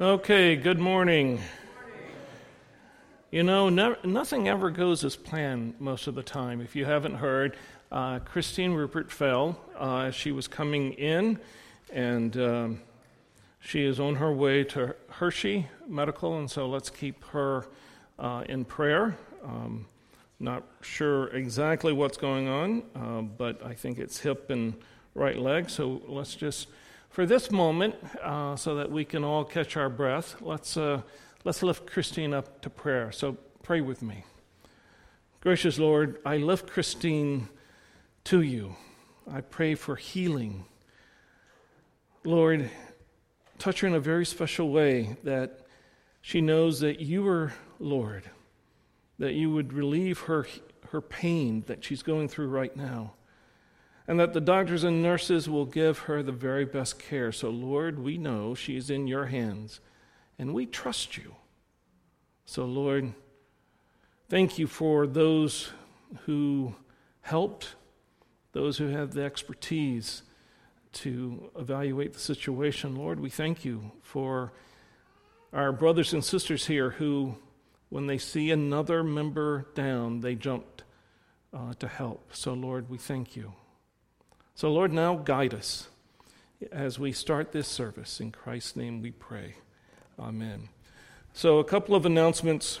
Okay, good morning. You know, no, nothing ever goes as planned most of the time. If you haven't heard, uh, Christine Rupert fell uh, she was coming in, and um, she is on her way to Hershey Medical, and so let's keep her uh, in prayer. Um, not sure exactly what's going on, uh, but I think it's hip and right leg, so let's just for this moment, uh, so that we can all catch our breath, let's, uh, let's lift Christine up to prayer. So pray with me. Gracious Lord, I lift Christine to you. I pray for healing. Lord, touch her in a very special way that she knows that you are Lord, that you would relieve her, her pain that she's going through right now and that the doctors and nurses will give her the very best care. So, Lord, we know she is in your hands, and we trust you. So, Lord, thank you for those who helped, those who have the expertise to evaluate the situation. Lord, we thank you for our brothers and sisters here who, when they see another member down, they jumped uh, to help. So, Lord, we thank you. So, Lord, now guide us as we start this service. In Christ's name we pray. Amen. So, a couple of announcements.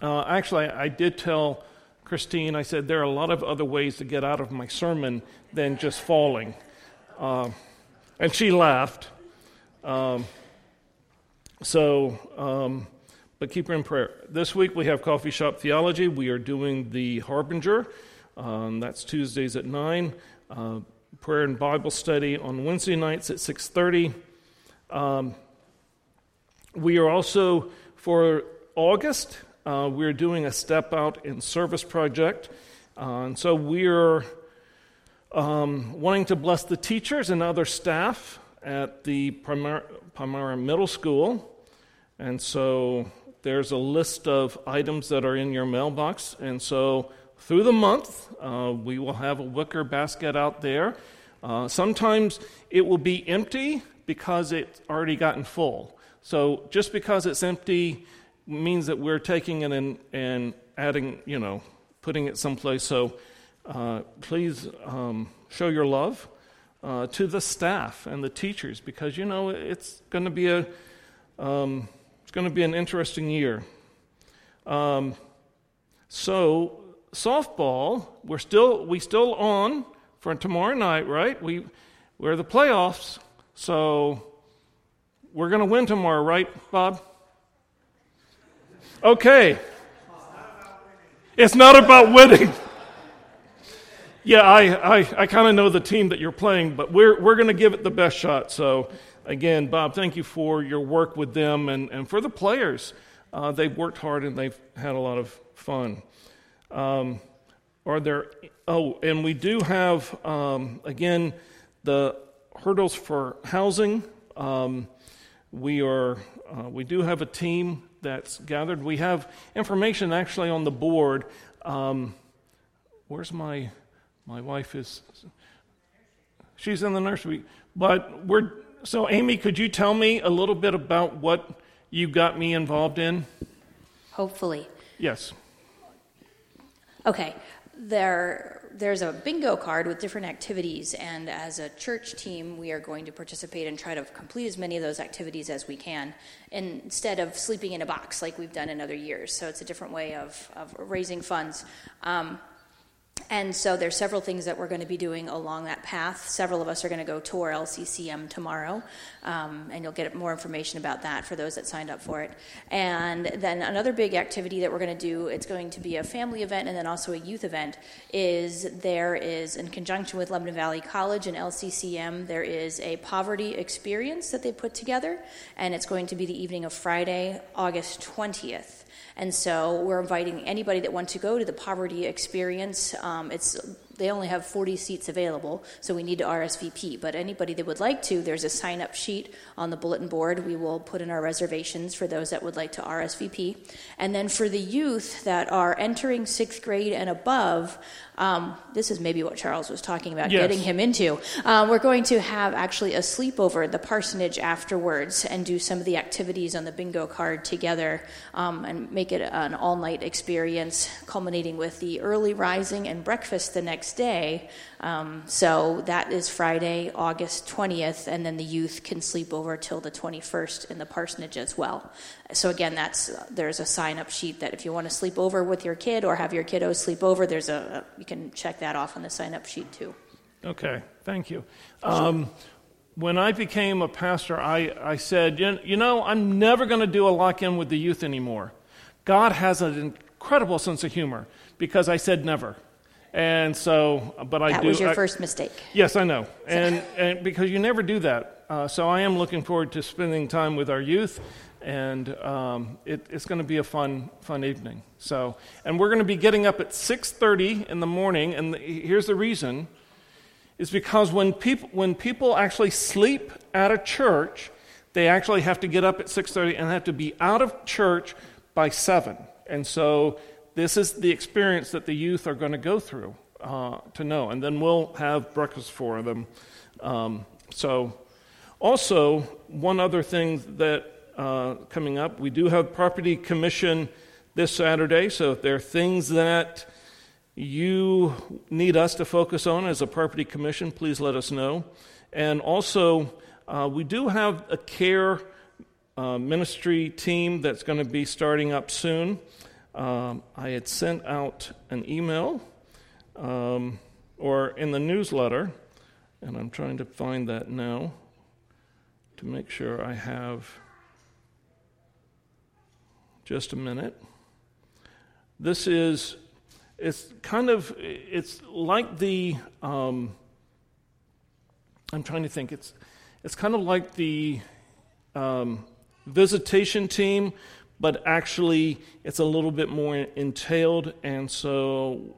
Uh, actually, I, did tell Christine, I said, there are a lot of other ways to get out of my sermon than just falling. Uh, and she laughed. Um, so, um, but keep her in prayer. This week we have Coffee Shop Theology. We are doing the Harbinger. Um, that's Tuesdays at 9. Uh, prayer and Bible study on Wednesday nights at 6.30. Um, we are also, for August, uh, we're doing a Step Out in Service project. Uh, and so we're um, wanting to bless the teachers and other staff at the Palmyra Middle School. And so there's a list of items that are in your mailbox. And so through the month, uh, we will have a wicker basket out there. Uh, sometimes it will be empty because it's already gotten full. So just because it's empty means that we're taking it and, and adding, you know, putting it someplace. So uh, please um, show your love uh, to the staff and the teachers because you know it's going to be a um, it's going to be an interesting year. Um, so softball, we're still we still on for tomorrow night, right? We we're the playoffs, so we're going to win tomorrow, right, Bob? Okay. It's not about winning. yeah, I, I, I kind of know the team that you're playing, but we're, we're going to give it the best shot. So, again, Bob, thank you for your work with them and, and for the players. Uh, they've worked hard and they've had a lot of fun. Um, are there, oh, and we do have, um, again, the hurdles for housing. Um, we are, uh, we do have a team that's gathered. We have information actually on the board. Um, where's my, my wife is, she's in the nursery. But we're, so Amy, could you tell me a little bit about what you got me involved in? Hopefully. Yes. Okay, there there's a bingo card with different activities, and as a church team, we are going to participate and try to complete as many of those activities as we can, instead of sleeping in a box like we've done in other years. So it's a different way of, of raising funds. Um, and so there's several things that we're going to be doing along that path. Several of us are going to go tour LCCM tomorrow, um, and you'll get more information about that for those that signed up for it. And then another big activity that we're going to do, it's going to be a family event and then also a youth event, is there is, in conjunction with Lebanon Valley College and LCCM, there is a poverty experience that they put together, and it's going to be the evening of Friday, August 20th. And so we're inviting anybody that wants to go to the poverty experience. Um, it's they only have 40 seats available, so we need to RSVP. But anybody that would like to, there's a sign up sheet on the bulletin board. We will put in our reservations for those that would like to RSVP. And then for the youth that are entering sixth grade and above, um, this is maybe what Charles was talking about, yes. getting him into. Um, we're going to have actually a sleepover at the parsonage afterwards and do some of the activities on the bingo card together um, and make it an all night experience, culminating with the early rising and breakfast the next day. Um, so that is Friday, August 20th, and then the youth can sleep over till the 21st in the parsonage as well. So again, that's there's a sign up sheet that if you want to sleep over with your kid or have your kiddos sleep over, there's a you can check that off on the sign up sheet too. Okay, thank you. Um, when I became a pastor, I, I said, you know, I'm never going to do a lock in with the youth anymore. God has an incredible sense of humor because I said never. And so, but I that do. was your I, first mistake. Yes, I know. And, and because you never do that. Uh, so I am looking forward to spending time with our youth. And um, it, it's going to be a fun, fun evening. So, and we're going to be getting up at 6:30 in the morning. And the, here's the reason: is because when people when people actually sleep at a church, they actually have to get up at 6:30 and have to be out of church by seven. And so this is the experience that the youth are going to go through uh, to know. And then we'll have breakfast for them. Um, so, also, one other thing that uh, coming up, we do have property commission this Saturday. So, if there are things that you need us to focus on as a property commission, please let us know. And also, uh, we do have a care uh, ministry team that's going to be starting up soon. Um, I had sent out an email um, or in the newsletter, and I'm trying to find that now to make sure I have just a minute. This is, it's kind of, it's like the, um, I'm trying to think, it's, it's kind of like the um, visitation team but actually it's a little bit more entailed, and so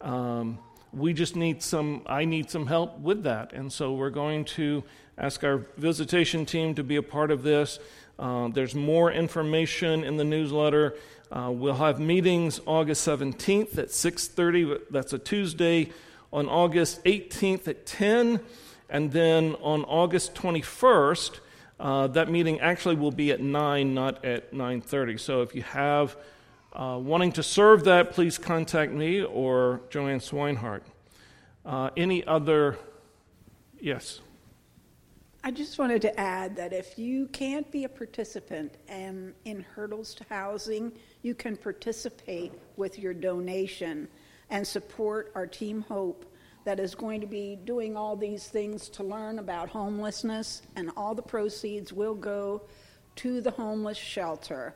um, we just need some, I need some help with that. And so we're going to ask our visitation team to be a part of this. Uh, there's more information in the newsletter. Uh, we'll have meetings August 17th at 6:30. That's a Tuesday. On August 18th at 10, and then on August 21st uh, that meeting actually will be at 9, not at 9.30. So if you have uh, wanting to serve that, please contact me or Joanne Swinehart. Uh, any other? Yes. I just wanted to add that if you can't be a participant in, in Hurdles to Housing, you can participate with your donation and support our Team Hope that is going to be doing all these things to learn about homelessness, and all the proceeds will go to the homeless shelter.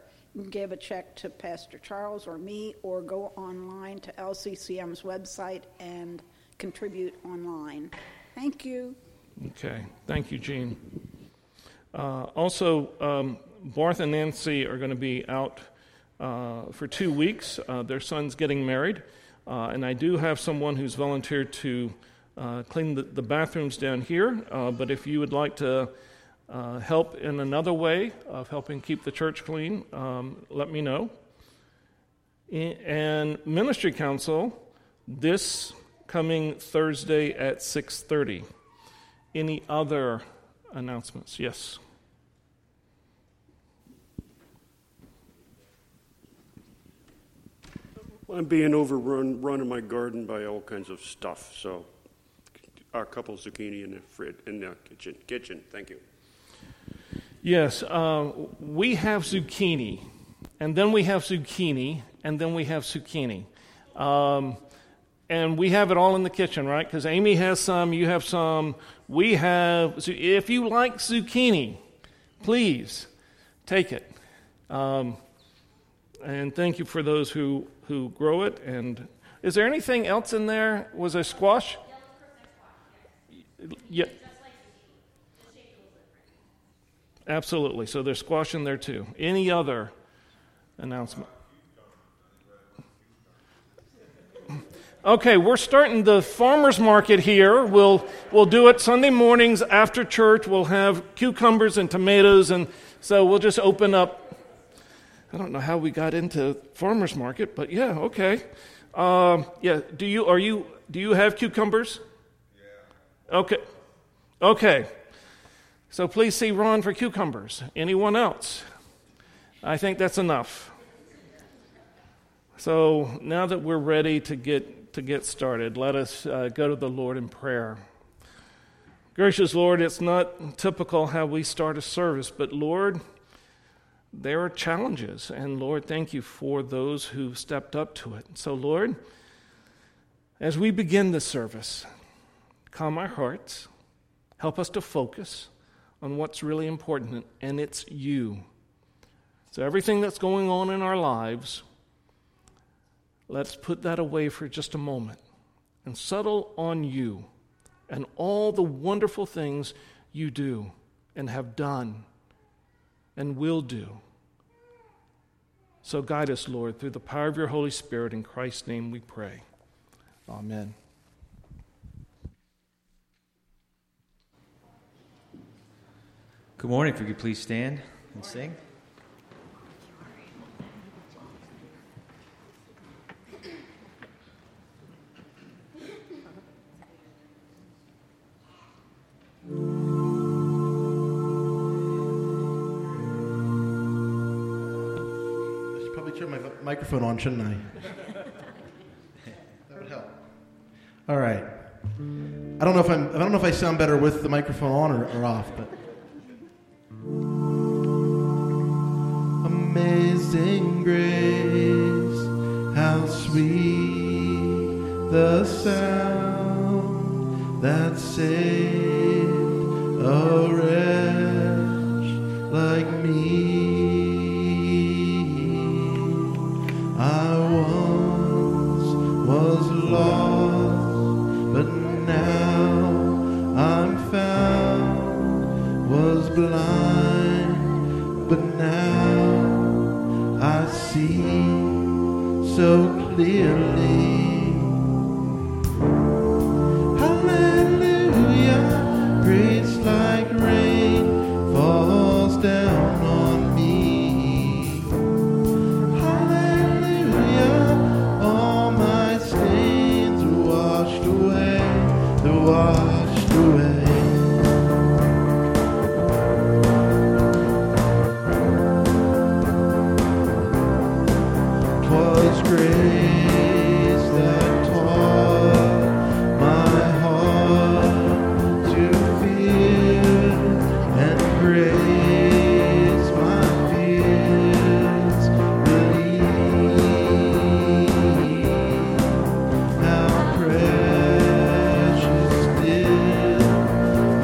Give a check to Pastor Charles or me, or go online to LCCM's website and contribute online. Thank you. Okay. Thank you, Jean. Uh, also, um, Barth and Nancy are going to be out uh, for two weeks. Uh, their son's getting married. Uh, and I do have someone who's volunteered to uh, clean the, the, bathrooms down here. Uh, but if you would like to uh, help in another way of helping keep the church clean, um, let me know. And ministry council this coming Thursday at 6:30. Any other announcements? Yes. I'm being overrun run in my garden by all kinds of stuff. So, a couple zucchini in the fridge in the kitchen. Kitchen. Thank you. Yes, uh, we have zucchini, and then we have zucchini, and then we have zucchini. Um, and we have it all in the kitchen, right? Because Amy has some, you have some. We have, if you like zucchini, please take it. Um, and thank you for those who who grow it. And is there anything else in there? Was there squash? Yeah. Absolutely. So there's squash in there too. Any other announcement? Okay, we're starting the farmers market here. We'll we'll do it Sunday mornings after church. We'll have cucumbers and tomatoes, and so we'll just open up. I don't know how we got into farmers market, but yeah, okay. Um, yeah, do you are you do you have cucumbers? Yeah. Okay, okay. So please see Ron for cucumbers. Anyone else? I think that's enough. So now that we're ready to get to get started, let us uh, go to the Lord in prayer. Gracious Lord, it's not typical how we start a service, but Lord, there are challenges. And Lord, thank you for those who've stepped up to it. So, Lord, as we begin this service, calm our hearts, help us to focus on what's really important, and it's you. So, everything that's going on in our lives, Let's put that away for just a moment and settle on you and all the wonderful things you do and have done and will do. So guide us, Lord, through the power of your Holy Spirit. In Christ's name we pray. Amen. Good morning. If you could please stand and sing. Microphone on, shouldn't I? that would help. All right. I don't know if I'm. I don't know if I sound better with the microphone on or, or off, but.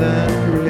We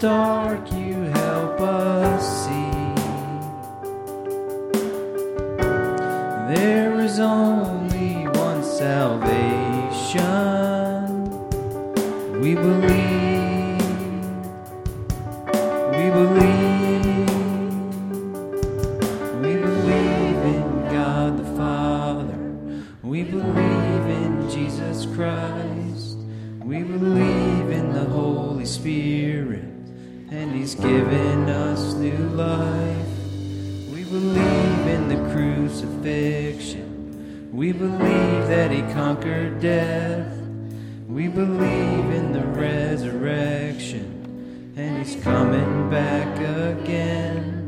dark, you help us see. There is only one salvation. We believe. We believe. We believe in God the Father. We believe in Jesus Christ. We believe in the Holy Spirit. And He's given us new life. We believe in the crucifixion. We believe that He conquered death. We believe in the resurrection. And He's coming back again.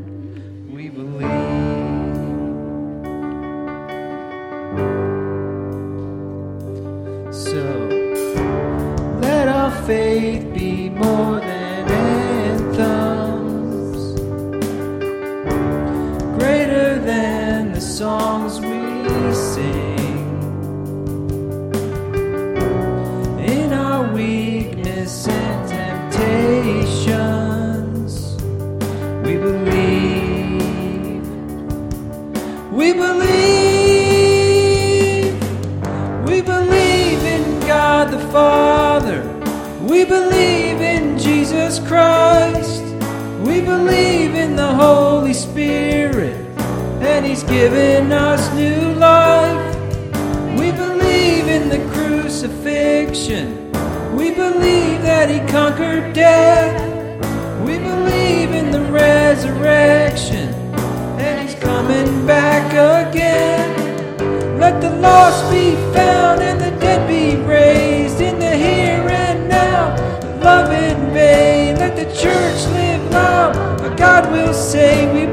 God will say, We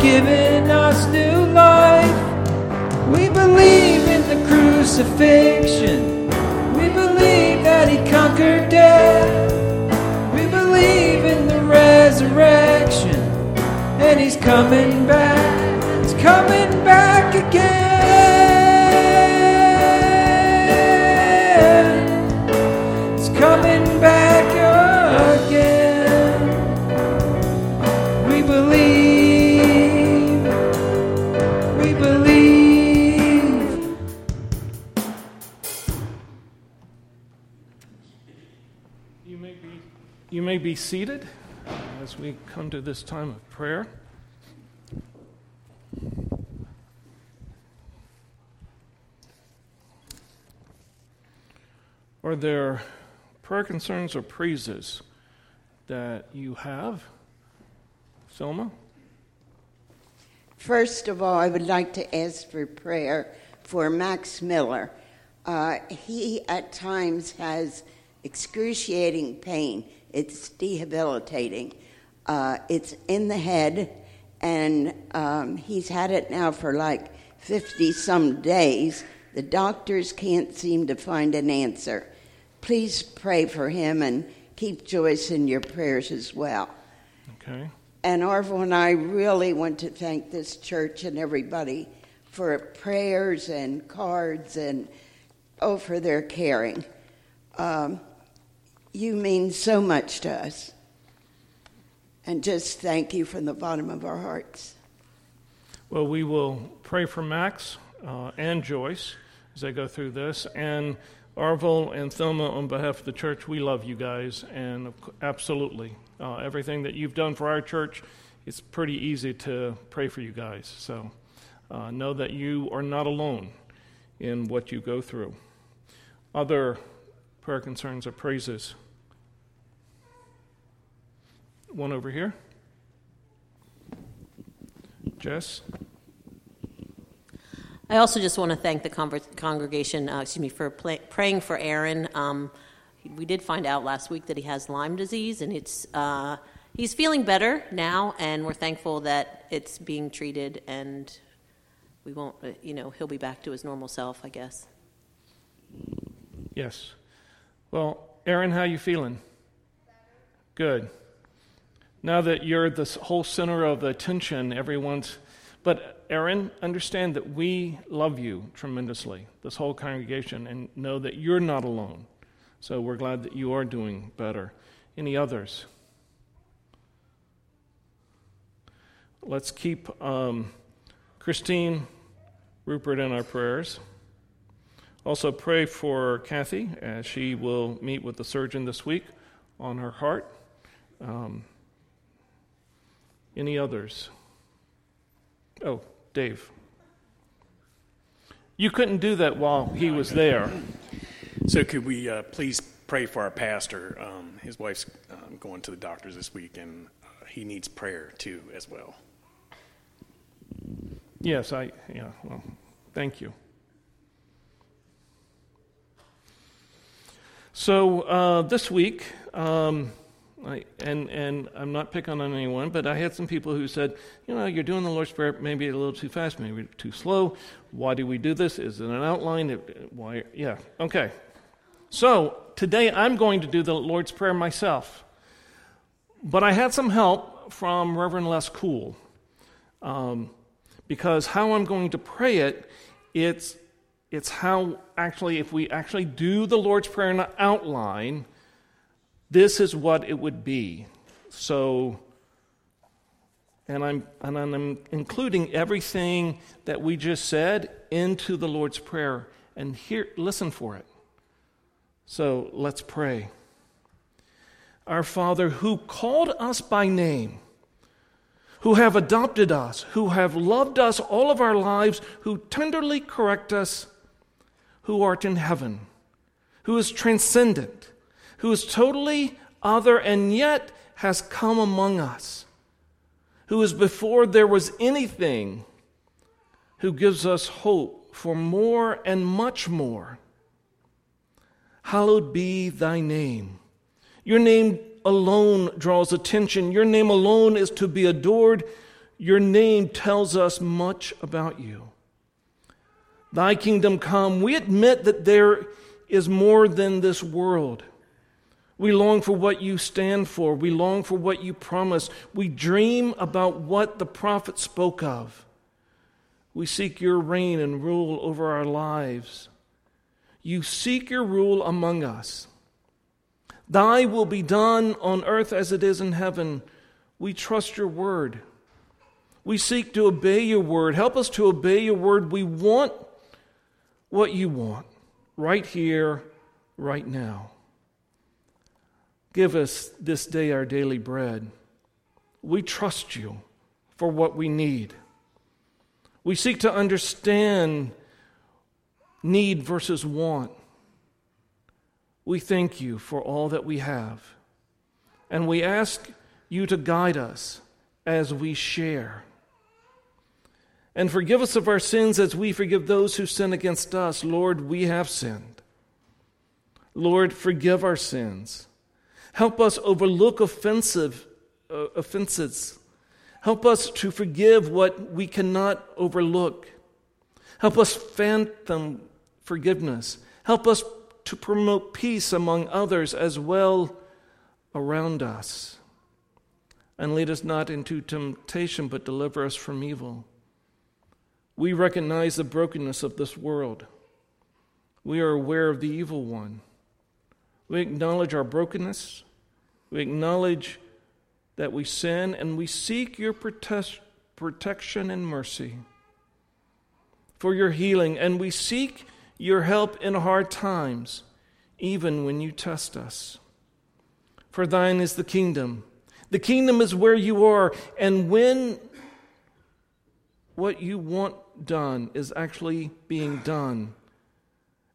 given us new life. We believe in the crucifixion. We believe that He conquered death. We believe in the resurrection. And He's coming back. Be seated as we come to this time of prayer. Are there prayer concerns or praises that you have? Selma? First of all, I would like to ask for prayer for Max Miller. Uh, he at times has excruciating pain. It's debilitating. Uh, it's in the head, and um, he's had it now for like 50 some days. The doctors can't seem to find an answer. Please pray for him and keep Joyce in your prayers as well. Okay. And Orville and I really want to thank this church and everybody for prayers and cards and, oh, for their caring. Um, you mean so much to us. And just thank you from the bottom of our hearts. Well, we will pray for Max uh, and Joyce as they go through this. And Arvel and Thelma, on behalf of the church, we love you guys, and absolutely uh, everything that you've done for our church. It's pretty easy to pray for you guys. So uh, know that you are not alone in what you go through. Other prayer concerns or praises. One over here. Jess? I also just want to thank the congregation, uh, excuse me, for play, praying for Aaron. Um, we did find out last week that he has Lyme disease, and it's uh, he's feeling better now, and we're thankful that it's being treated, and we won't, uh, you know, he'll be back to his normal self, I guess. Yes. Well, Aaron, how you feeling? Good. Now that you're the whole center of attention, everyone's. But Aaron, understand that we love you tremendously, this whole congregation, and know that you're not alone. So we're glad that you are doing better. Any others? Let's keep um, Christine Rupert in our prayers. Also, pray for Kathy as she will meet with the surgeon this week on her heart. Um, any others? Oh, Dave. You couldn't do that while he was there. So, could we uh, please pray for our pastor? Um, his wife's um, going to the doctors this week, and uh, he needs prayer too, as well. Yes, I, yeah, well, thank you. So, uh, this week, um, I, and, and I'm not picking on anyone, but I had some people who said, you know, you're doing the Lord's Prayer maybe a little too fast, maybe too slow. Why do we do this? Is it an outline? Why? Yeah, okay. So today I'm going to do the Lord's Prayer myself. But I had some help from Reverend Les Cool. Um, because how I'm going to pray it, it's, it's how actually, if we actually do the Lord's Prayer in an outline, this is what it would be. So, and I'm, and I'm including everything that we just said into the Lord's Prayer. And here, listen for it. So let's pray. Our Father, who called us by name, who have adopted us, who have loved us all of our lives, who tenderly correct us, who art in heaven, who is transcendent who is totally other and yet has come among us, who is before there was anything, who gives us hope for more and much more. Hallowed be thy name. Your name alone draws attention. Your name alone is to be adored. Your name tells us much about you. Thy kingdom come. We admit that there is more than this world. We long for what you stand for. We long for what you promise. We dream about what the prophet spoke of. We seek your reign and rule over our lives. You seek your rule among us. Thy will be done on earth as it is in heaven. We trust your word. We seek to obey your word. Help us to obey your word. We want what you want right here, right now. Give us this day our daily bread. We trust you for what we need. We seek to understand need versus want. We thank you for all that we have. And we ask you to guide us as we share. And forgive us of our sins as we forgive those who sin against us. Lord, we have sinned. Lord, forgive our sins. Help us overlook offensive uh, offenses. Help us to forgive what we cannot overlook. Help us fathom forgiveness. Help us to promote peace among others as well around us. And lead us not into temptation, but deliver us from evil. We recognize the brokenness of this world. We are aware of the evil one. We acknowledge our brokenness. We acknowledge that we sin and we seek your protest, protection and mercy for your healing. And we seek your help in hard times, even when you test us. For thine is the kingdom. The kingdom is where you are, and when what you want done is actually being done,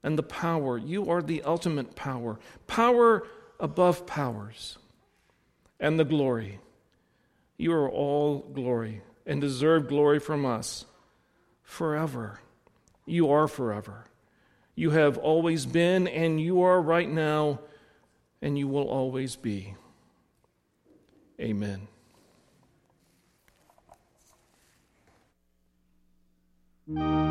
and the power, you are the ultimate power, power above powers, and the glory. You are all glory and deserve glory from us forever. You are forever. You have always been, and you are right now, and you will always be. Amen. Good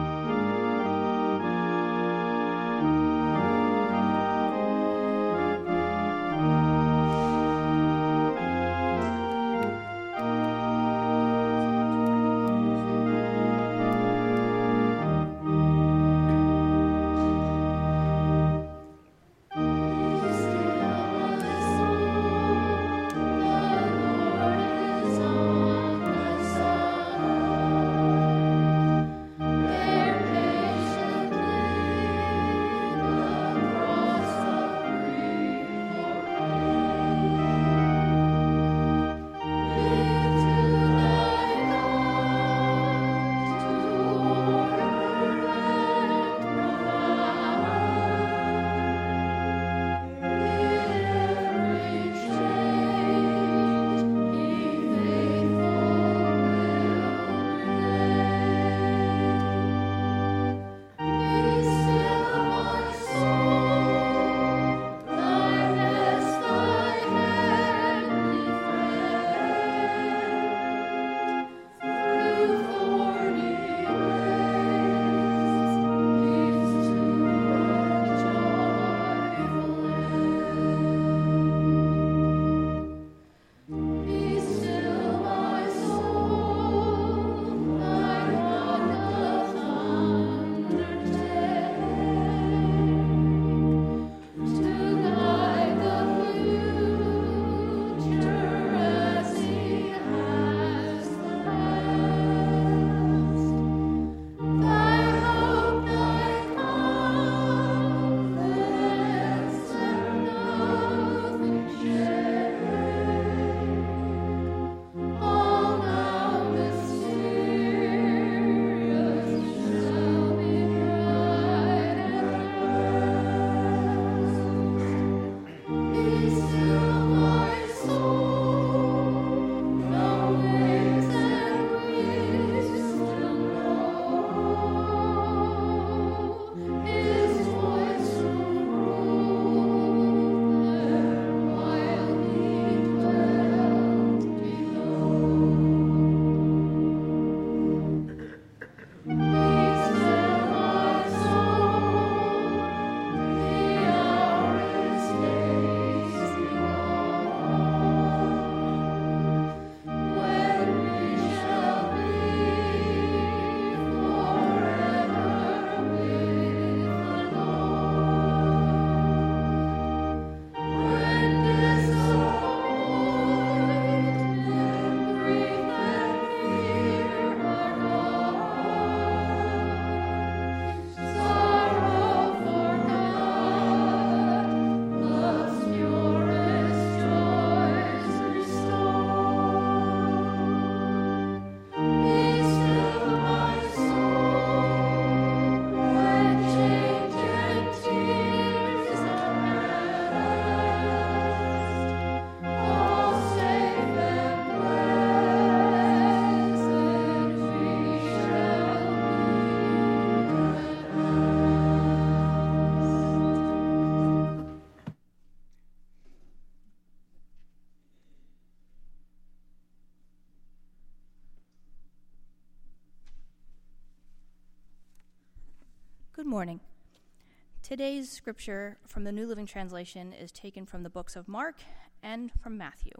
Today's scripture from the New Living Translation is taken from the books of Mark and from Matthew.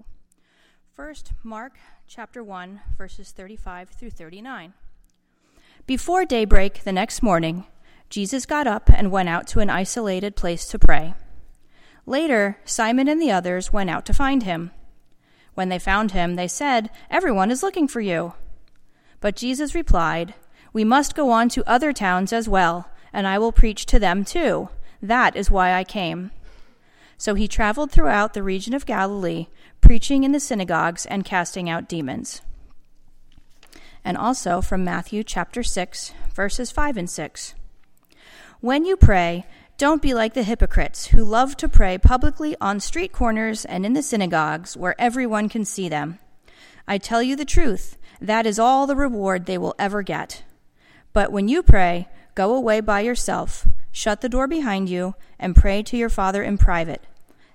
First, Mark chapter 1, verses 35 through 39. Before daybreak the next morning, Jesus got up and went out to an isolated place to pray. Later, Simon and the others went out to find him. When they found him, they said, Everyone is looking for you. But Jesus replied, We must go on to other towns as well and I will preach to them too. That is why I came. So he traveled throughout the region of Galilee, preaching in the synagogues and casting out demons. And also from Matthew chapter 6, verses 5 and 6. When you pray, don't be like the hypocrites who love to pray publicly on street corners and in the synagogues where everyone can see them. I tell you the truth, that is all the reward they will ever get. But when you pray, go away by yourself, shut the door behind you, and pray to your Father in private.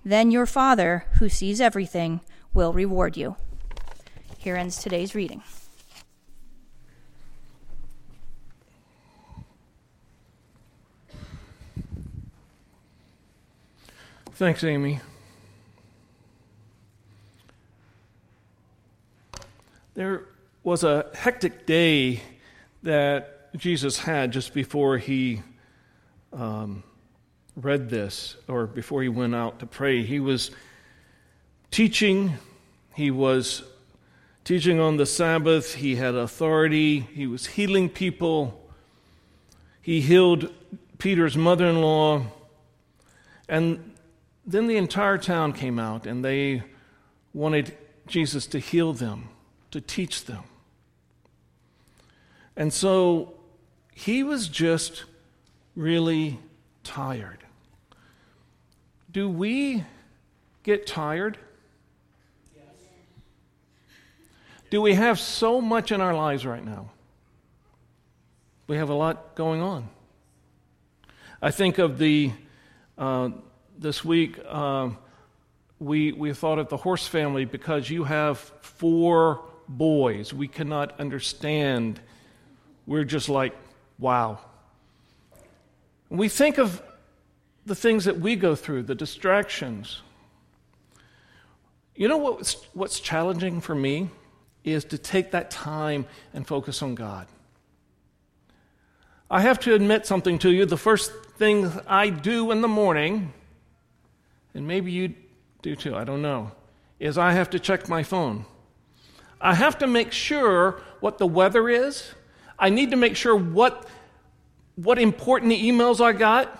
Then your Father, who sees everything, will reward you. Here ends today's reading. Thanks, Amy. There was a hectic day that Jesus had just before he um, read this or before he went out to pray. He was teaching, he was teaching on the Sabbath, he had authority, he was healing people, he healed Peter's mother in law, and then the entire town came out and they wanted Jesus to heal them to teach them. And so he was just really tired. Do we get tired? Do we have so much in our lives right now? We have a lot going on. I think of the uh, this week. Uh, we we thought of the horse family because you have four boys. We cannot understand. We're just like, wow. We think of the things that we go through, the distractions. You know what's, what's challenging for me is to take that time and focus on God. I have to admit something to you. The first thing I do in the morning, and maybe you do too, I don't know, is I have to check my phone. I have to make sure what the weather is. I need to make sure what, what important emails I got.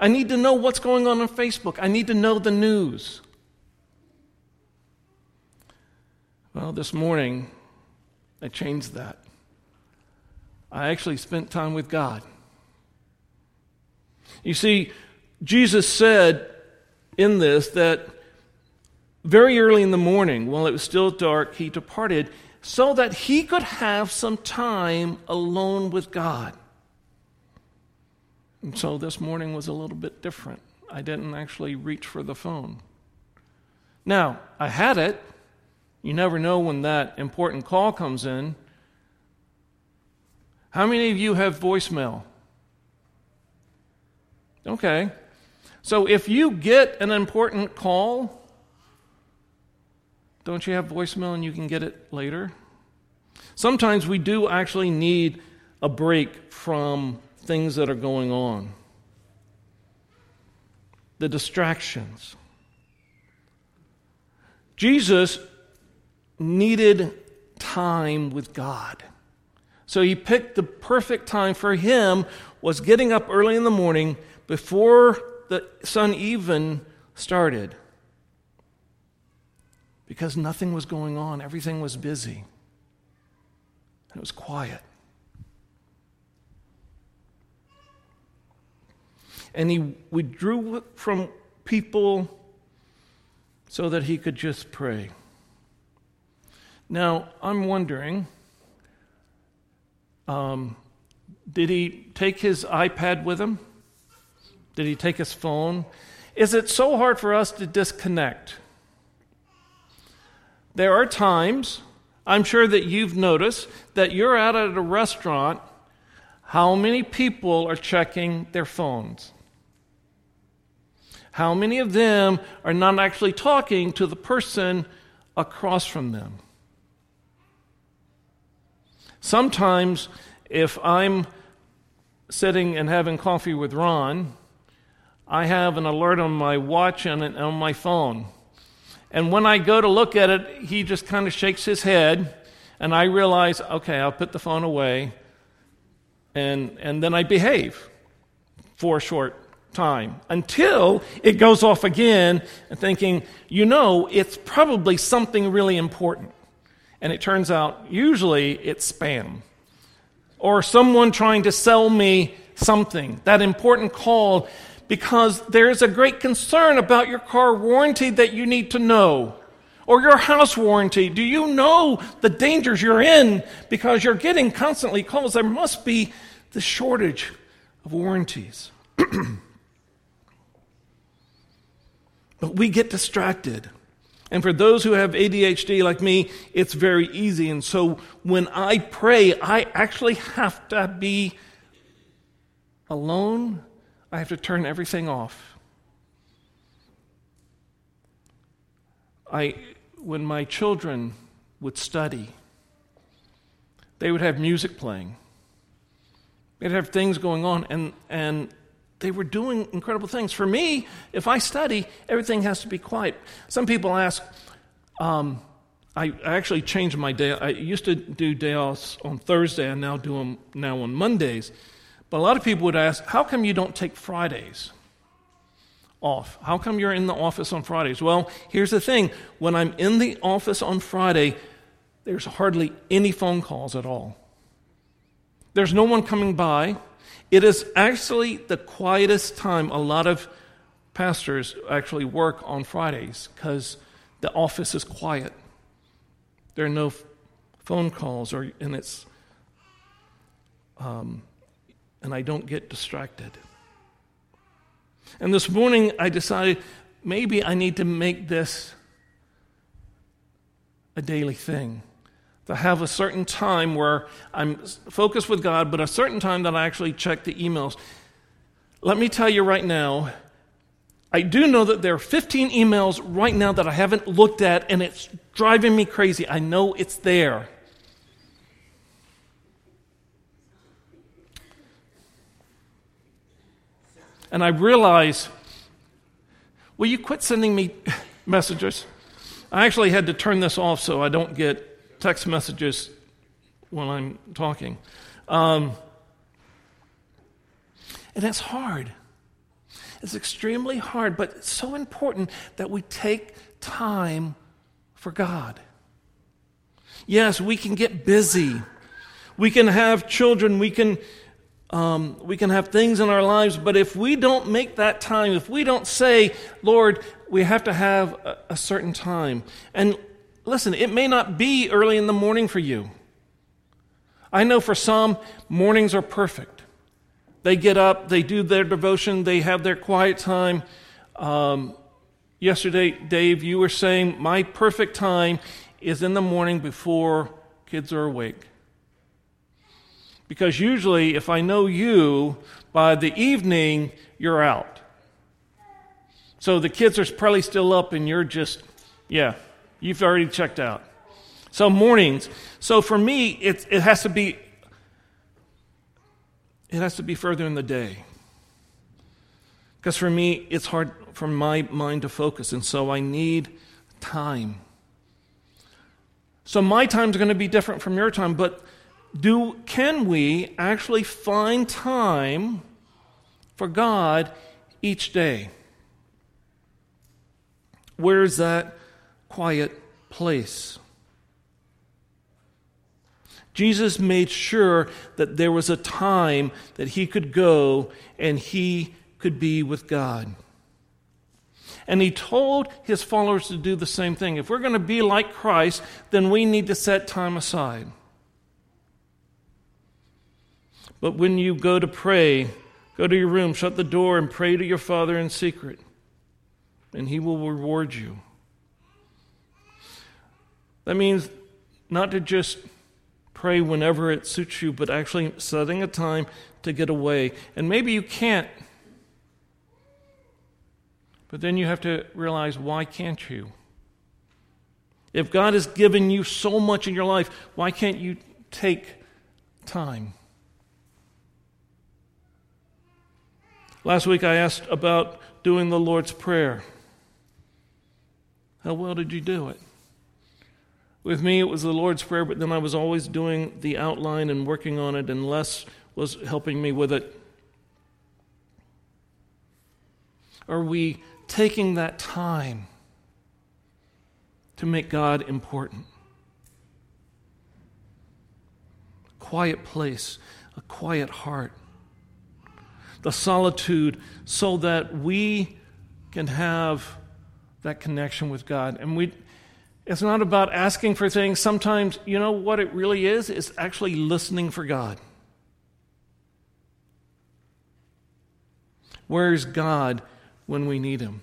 I need to know what's going on on Facebook. I need to know the news. Well, this morning, I changed that. I actually spent time with God. You see, Jesus said in this that very early in the morning, while it was still dark, he departed so that he could have some time alone with God. And so this morning was a little bit different. I didn't actually reach for the phone. Now, I had it. You never know when that important call comes in. How many of you have voicemail? Okay. So if you get an important call, don't you have voicemail and you can get it later? Sometimes we do actually need a break from things that are going on, the distractions. Jesus needed time with God. So he picked the perfect time for him was getting up early in the morning before the sun even started because nothing was going on, everything was busy. And it was quiet. And he withdrew from people so that he could just pray. Now, I'm wondering um, did he take his iPad with him? Did he take his phone? Is it so hard for us to disconnect? There are times, I'm sure that you've noticed, that you're out at a restaurant, how many people are checking their phones? How many of them are not actually talking to the person across from them? Sometimes, if I'm sitting and having coffee with Ron, I have an alert on my watch and on my phone and when I go to look at it, he just kind of shakes his head, and I realize, okay, I'll put the phone away, and, and then I behave. for a short time until it goes off again thinking, you know, it's probably something really important. And it turns out usually it's spam or someone trying to sell me something, that important call, because there's a great concern about your car warranty that you need to know. Or your house warranty. Do you know the dangers you're in because you're getting constantly calls? There must be the shortage of warranties. but we get distracted. And for those who have ADHD like me, it's very easy. And so when I pray, I actually have to be alone. I have to turn everything off. I, when my children would study, they would have music playing. They'd have things going on, and, and they were doing incredible things. For me, if I study, everything has to be quiet. Some people ask, um, I, I, actually changed my day. I used to do day offs on Thursday. I now do them now on Mondays. But a lot of people would ask, how come you don't take Fridays off? How come you're in the office on Fridays? Well, here's the thing when I'm in the office on Friday, there's hardly any phone calls at all. There's no one coming by. It is actually the quietest time a lot of pastors actually work on Fridays because the office is quiet. There are no phone calls, or and it's um, and I don't get distracted. And this morning I decided maybe I need to make this a daily thing to have a certain time where I'm focused with God, but a certain time that I actually check the emails. Let me tell you right now, I do know that there are 15 emails right now that I haven't looked at, and it's driving me crazy. I know it's there. And I realize, will you quit sending me messages? I actually had to turn this off so I don't get text messages when I'm talking. Um, and it's hard. It's extremely hard, but it's so important that we take time for God. Yes, we can get busy. We can have children. We can, um, we can have things in our lives. But if we don't make that time, if we don't say, Lord, we have to have a, a certain time. And listen, it may not be early in the morning for you. I know for some, mornings are perfect. They get up, they do their devotion, they have their quiet time. Um, yesterday, Dave, you were saying my perfect time is in the morning before kids are awake. Because usually, if I know you, by the evening, you're out. So the kids are probably still up and you're just, yeah, You've already checked out. So mornings. So for me, it, it has to be it has to be further in the day. Because for me, it's hard for my mind to focus, and so I need time. So my time is going to be different from your time, but do can we actually find time for God each day? Where is that quiet place. Jesus made sure that there was a time that he could go and he could be with God. And he told his followers to do the same thing. If we're going to be like Christ, then we need to set time aside. But when you go to pray, go to your room, shut the door, and pray to your Father in secret, and he will reward you. That means not to just pray whenever it suits you, but actually setting a time to get away. And maybe you can't. But then you have to realize why can't you? If God has given you so much in your life, why can't you take time? Last week I asked about doing the Lord's Prayer. How well did you do it? With me, it was the Lord's Prayer, but then I was always doing the outline and working on it, and Les was helping me with it. Are we taking that time to make God important? Quiet place, a quiet heart, the solitude, so that we can have that connection with God. And we, it's not about asking for things. Sometimes, you know what it really is? It's actually listening for God. Where's God when we need Him?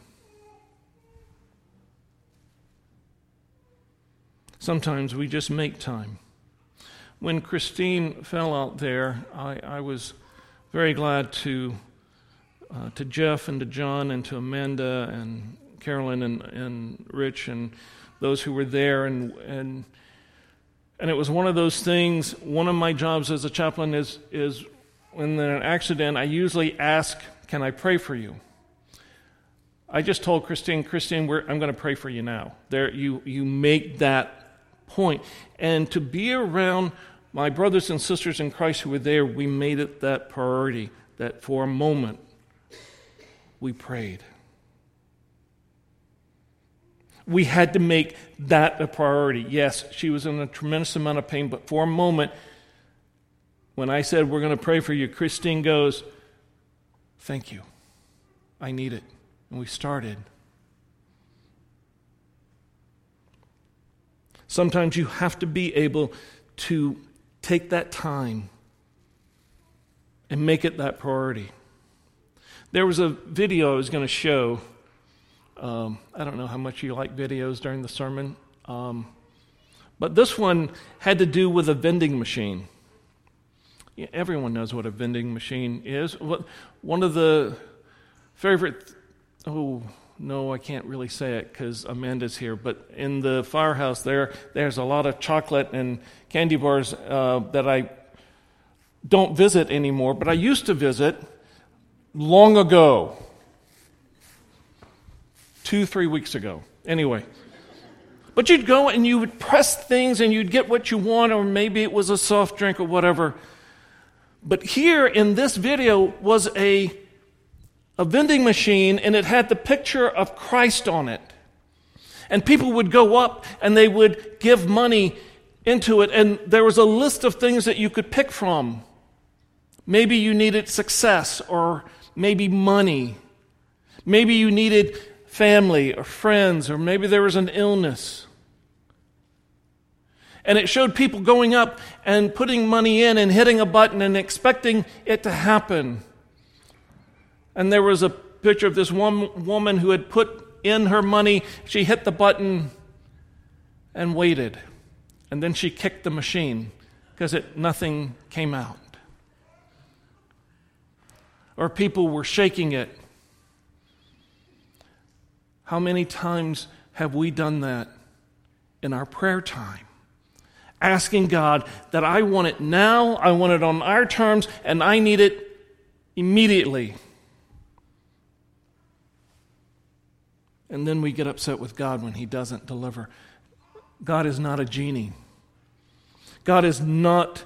Sometimes we just make time. When Christine fell out there, I, I was very glad to, uh, to Jeff and to John and to Amanda and Carolyn and, and Rich and those who were there. And, and, and it was one of those things. One of my jobs as a chaplain is, is when there's an accident, I usually ask, Can I pray for you? I just told Christine, Christine, I'm going to pray for you now. There, you, you make that point. And to be around my brothers and sisters in Christ who were there, we made it that priority that for a moment we prayed we had to make that a priority. Yes, she was in a tremendous amount of pain, but for a moment, when I said, We're going to pray for you, Christine goes, Thank you. I need it. And we started. Sometimes you have to be able to take that time and make it that priority. There was a video I was going to show um, I don't know how much you like videos during the sermon, um, but this one had to do with a vending machine. Yeah, everyone knows what a vending machine is. One of the favorite, oh, no, I can't really say it because Amanda's here, but in the firehouse there, there's a lot of chocolate and candy bars uh, that I don't visit anymore, but I used to visit long ago two, three weeks ago. Anyway. But you'd go and you would press things and you'd get what you want, or maybe it was a soft drink or whatever. But here in this video was a, a vending machine and it had the picture of Christ on it. And people would go up and they would give money into it, and there was a list of things that you could pick from. Maybe you needed success, or maybe money. Maybe you needed family or friends, or maybe there was an illness. And it showed people going up and putting money in and hitting a button and expecting it to happen. And there was a picture of this one woman who had put in her money. She hit the button and waited. And then she kicked the machine because it, nothing came out. Or people were shaking it how many times have we done that in our prayer time? Asking God that I want it now, I want it on our terms, and I need it immediately. And then we get upset with God when He doesn't deliver. God is not a genie. God is not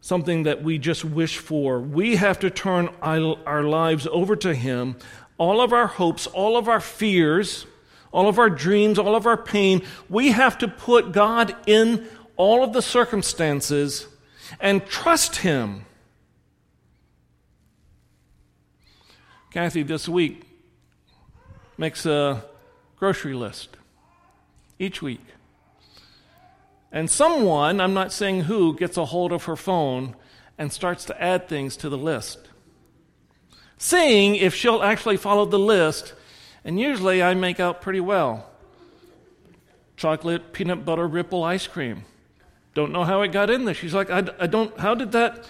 something that we just wish for. We have to turn our lives over to Him, all of our hopes, all of our fears, all of our dreams, all of our pain, we have to put God in all of the circumstances and trust Him. Kathy this week makes a grocery list each week. And someone, I'm not saying who, gets a hold of her phone and starts to add things to the list seeing if she'll actually follow the list. And usually I make out pretty well. Chocolate, peanut butter, ripple ice cream. Don't know how it got in there. She's like, I, I don't, how did that?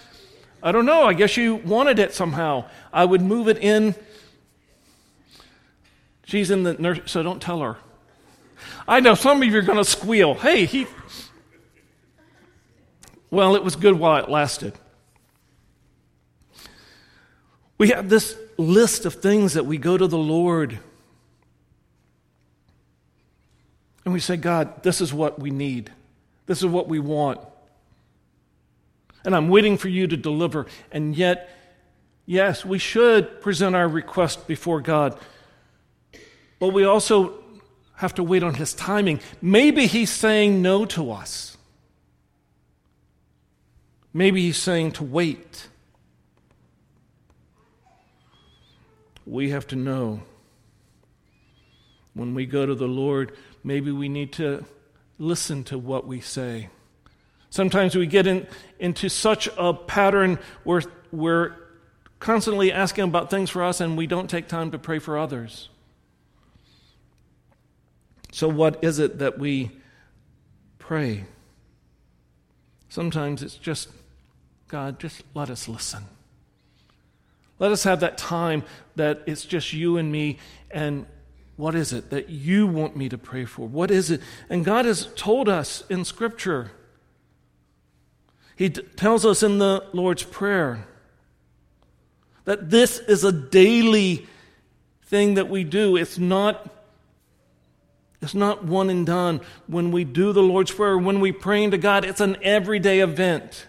I don't know. I guess you wanted it somehow. I would move it in. She's in the nurse, so don't tell her. I know some of you are going to squeal. Hey, he. Well, it was good while it lasted. We have this list of things that we go to the Lord and we say, God, this is what we need. This is what we want. And I'm waiting for you to deliver. And yet, yes, we should present our request before God. But we also have to wait on His timing. Maybe He's saying no to us. Maybe He's saying to wait. We have to know when we go to the Lord, maybe we need to listen to what we say. Sometimes we get in, into such a pattern where we're constantly asking about things for us and we don't take time to pray for others. So, what is it that we pray? Sometimes it's just, God, just let us listen. Let us have that time that it's just you and me, and what is it that you want me to pray for? What is it? And God has told us in Scripture. He tells us in the Lord's Prayer that this is a daily thing that we do. It's not, it's not one and done. When we do the Lord's Prayer, when we pray to God, it's an everyday event.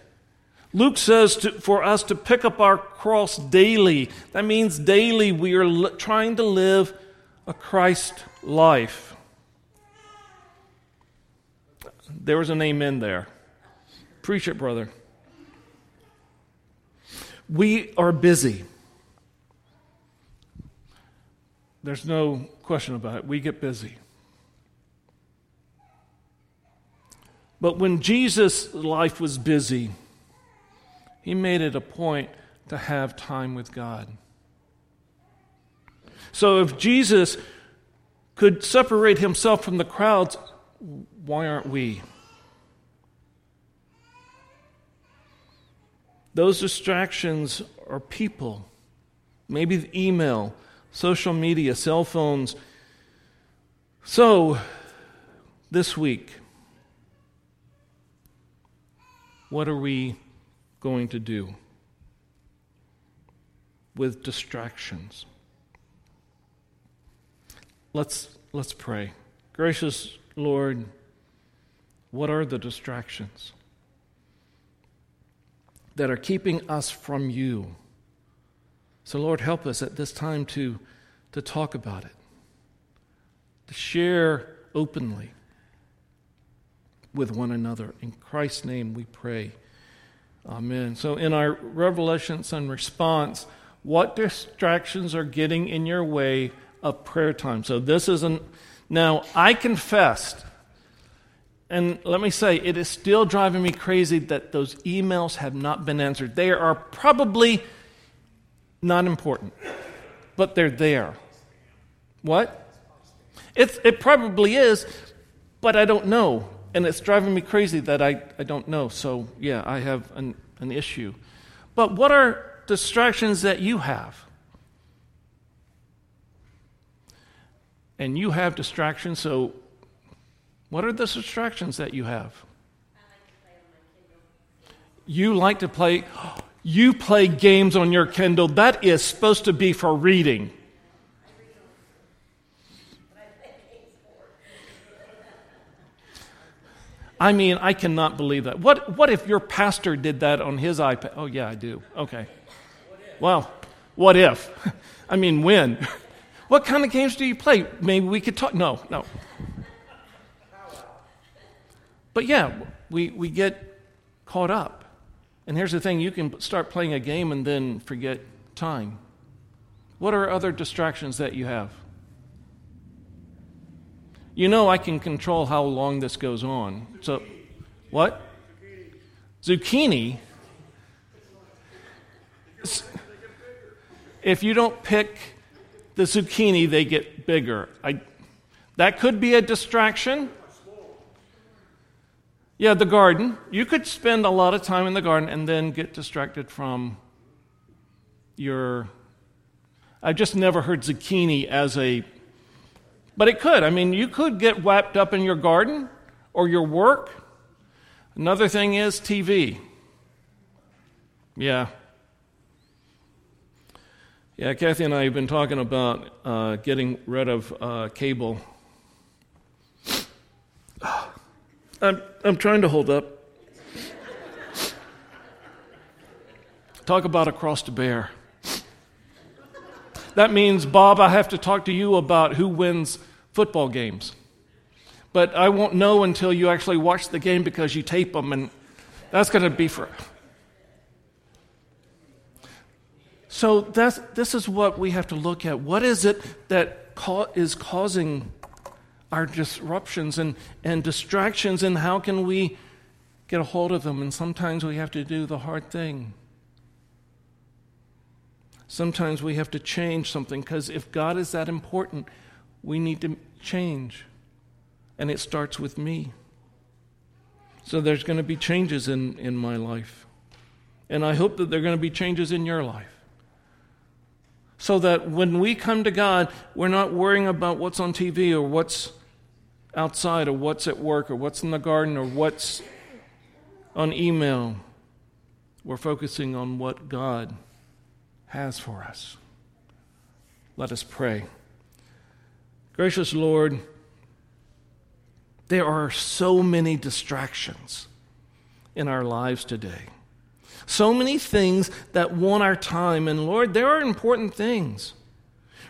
Luke says to, for us to pick up our cross daily. That means daily we are li- trying to live a Christ life. There was an amen there. Preach it, brother. We are busy. There's no question about it. We get busy. But when Jesus' life was busy, he made it a point to have time with God. So if Jesus could separate himself from the crowds, why aren't we? Those distractions are people, maybe the email, social media, cell phones. So, this week, what are we going to do with distractions? Let's, let's pray. Gracious Lord, what are the distractions that are keeping us from you? So, Lord, help us at this time to, to talk about it, to share openly with one another. In Christ's name we pray. Amen. So, in our revelations and response, what distractions are getting in your way of prayer time. So this isn't. Now, I confessed, and let me say, it is still driving me crazy that those emails have not been answered. They are probably not important, but they're there. What? It's, it probably is, but I don't know. And it's driving me crazy that I, I don't know. So, yeah, I have an, an issue. But what are distractions that you have? and you have distractions. So, what are the distractions that you have? you like to play. On my Kindle. You play games on your Kindle. That is supposed to be for reading. I mean, I cannot believe that. What, what if your pastor did that on his iPad? Oh, yeah, I do. Okay. Well, what if? I mean, when? What kind of games do you play? Maybe we could talk. No, no. But yeah, we, we get caught up. And here's the thing you can start playing a game and then forget time. What are other distractions that you have? You know, I can control how long this goes on. So, what? Zucchini. If you don't pick the zucchini, they get bigger. I, that could be a distraction. Yeah, the garden. You could spend a lot of time in the garden and then get distracted from your. I've just never heard zucchini as a. But it could. I mean, you could get wrapped up in your garden or your work. Another thing is TV. Yeah, yeah, Kathy and I have been talking about uh, getting rid of uh, cable. I'm, I'm trying to hold up. Talk about a cross to bear. that means, Bob, I have to talk to you about who wins football games. But I won't know until you actually watch the game because you tape them, and that's going to be for. So that's, this is what we have to look at. What is it that ca- is causing our disruptions and, and distractions, and how can we get a hold of them? And sometimes we have to do the hard thing. Sometimes we have to change something because if God is that important, we need to change. And it starts with me. So there's going to be changes in, in my life. And I hope that there are going to be changes in your life. So that when we come to God, we're not worrying about what's on TV or what's outside or what's at work or what's in the garden or what's on email. We're focusing on what God has for us. Let us pray. Gracious Lord, there are so many distractions in our lives today. So many things that want our time. And Lord, there are important things.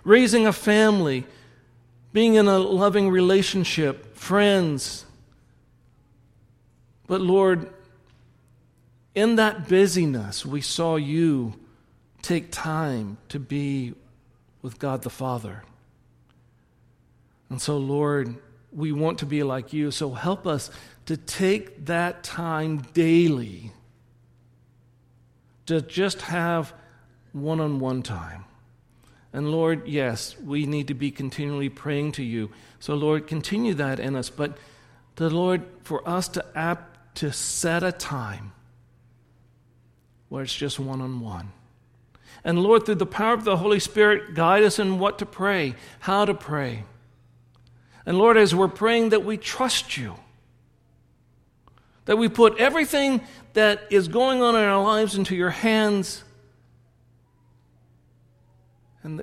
Raising a family, being in a loving relationship, friends. But Lord, in that busyness, we saw you take time to be with God the Father. And so, Lord, we want to be like you. So help us to take that time daily to just have one on one time. And Lord, yes, we need to be continually praying to you. So, Lord, continue that in us. But the Lord, for us to apt to set a time where it's just one on one. And Lord, through the power of the Holy Spirit, guide us in what to pray, how to pray. And Lord, as we're praying, that we trust you. That we put everything that is going on in our lives into your hands. And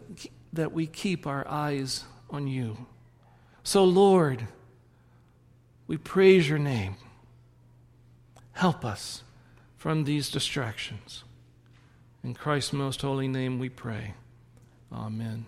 that, we keep our eyes on you. So, Lord, we praise your name. Help us from these distractions. In Christ's most holy name we pray. Amen.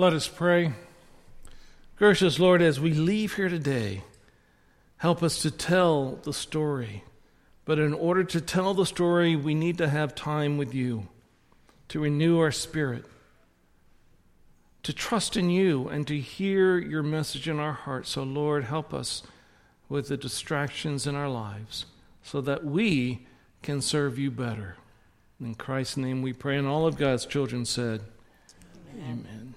Let us pray. Gracious Lord, as we leave here today, help us to tell the story. But in order to tell the story, we need to have time with you, to renew our spirit, to trust in you, and to hear your message in our hearts. So, Lord, help us with the distractions in our lives so that we can serve you better. In Christ's name we pray, and all of God's children said, Amen. Amen.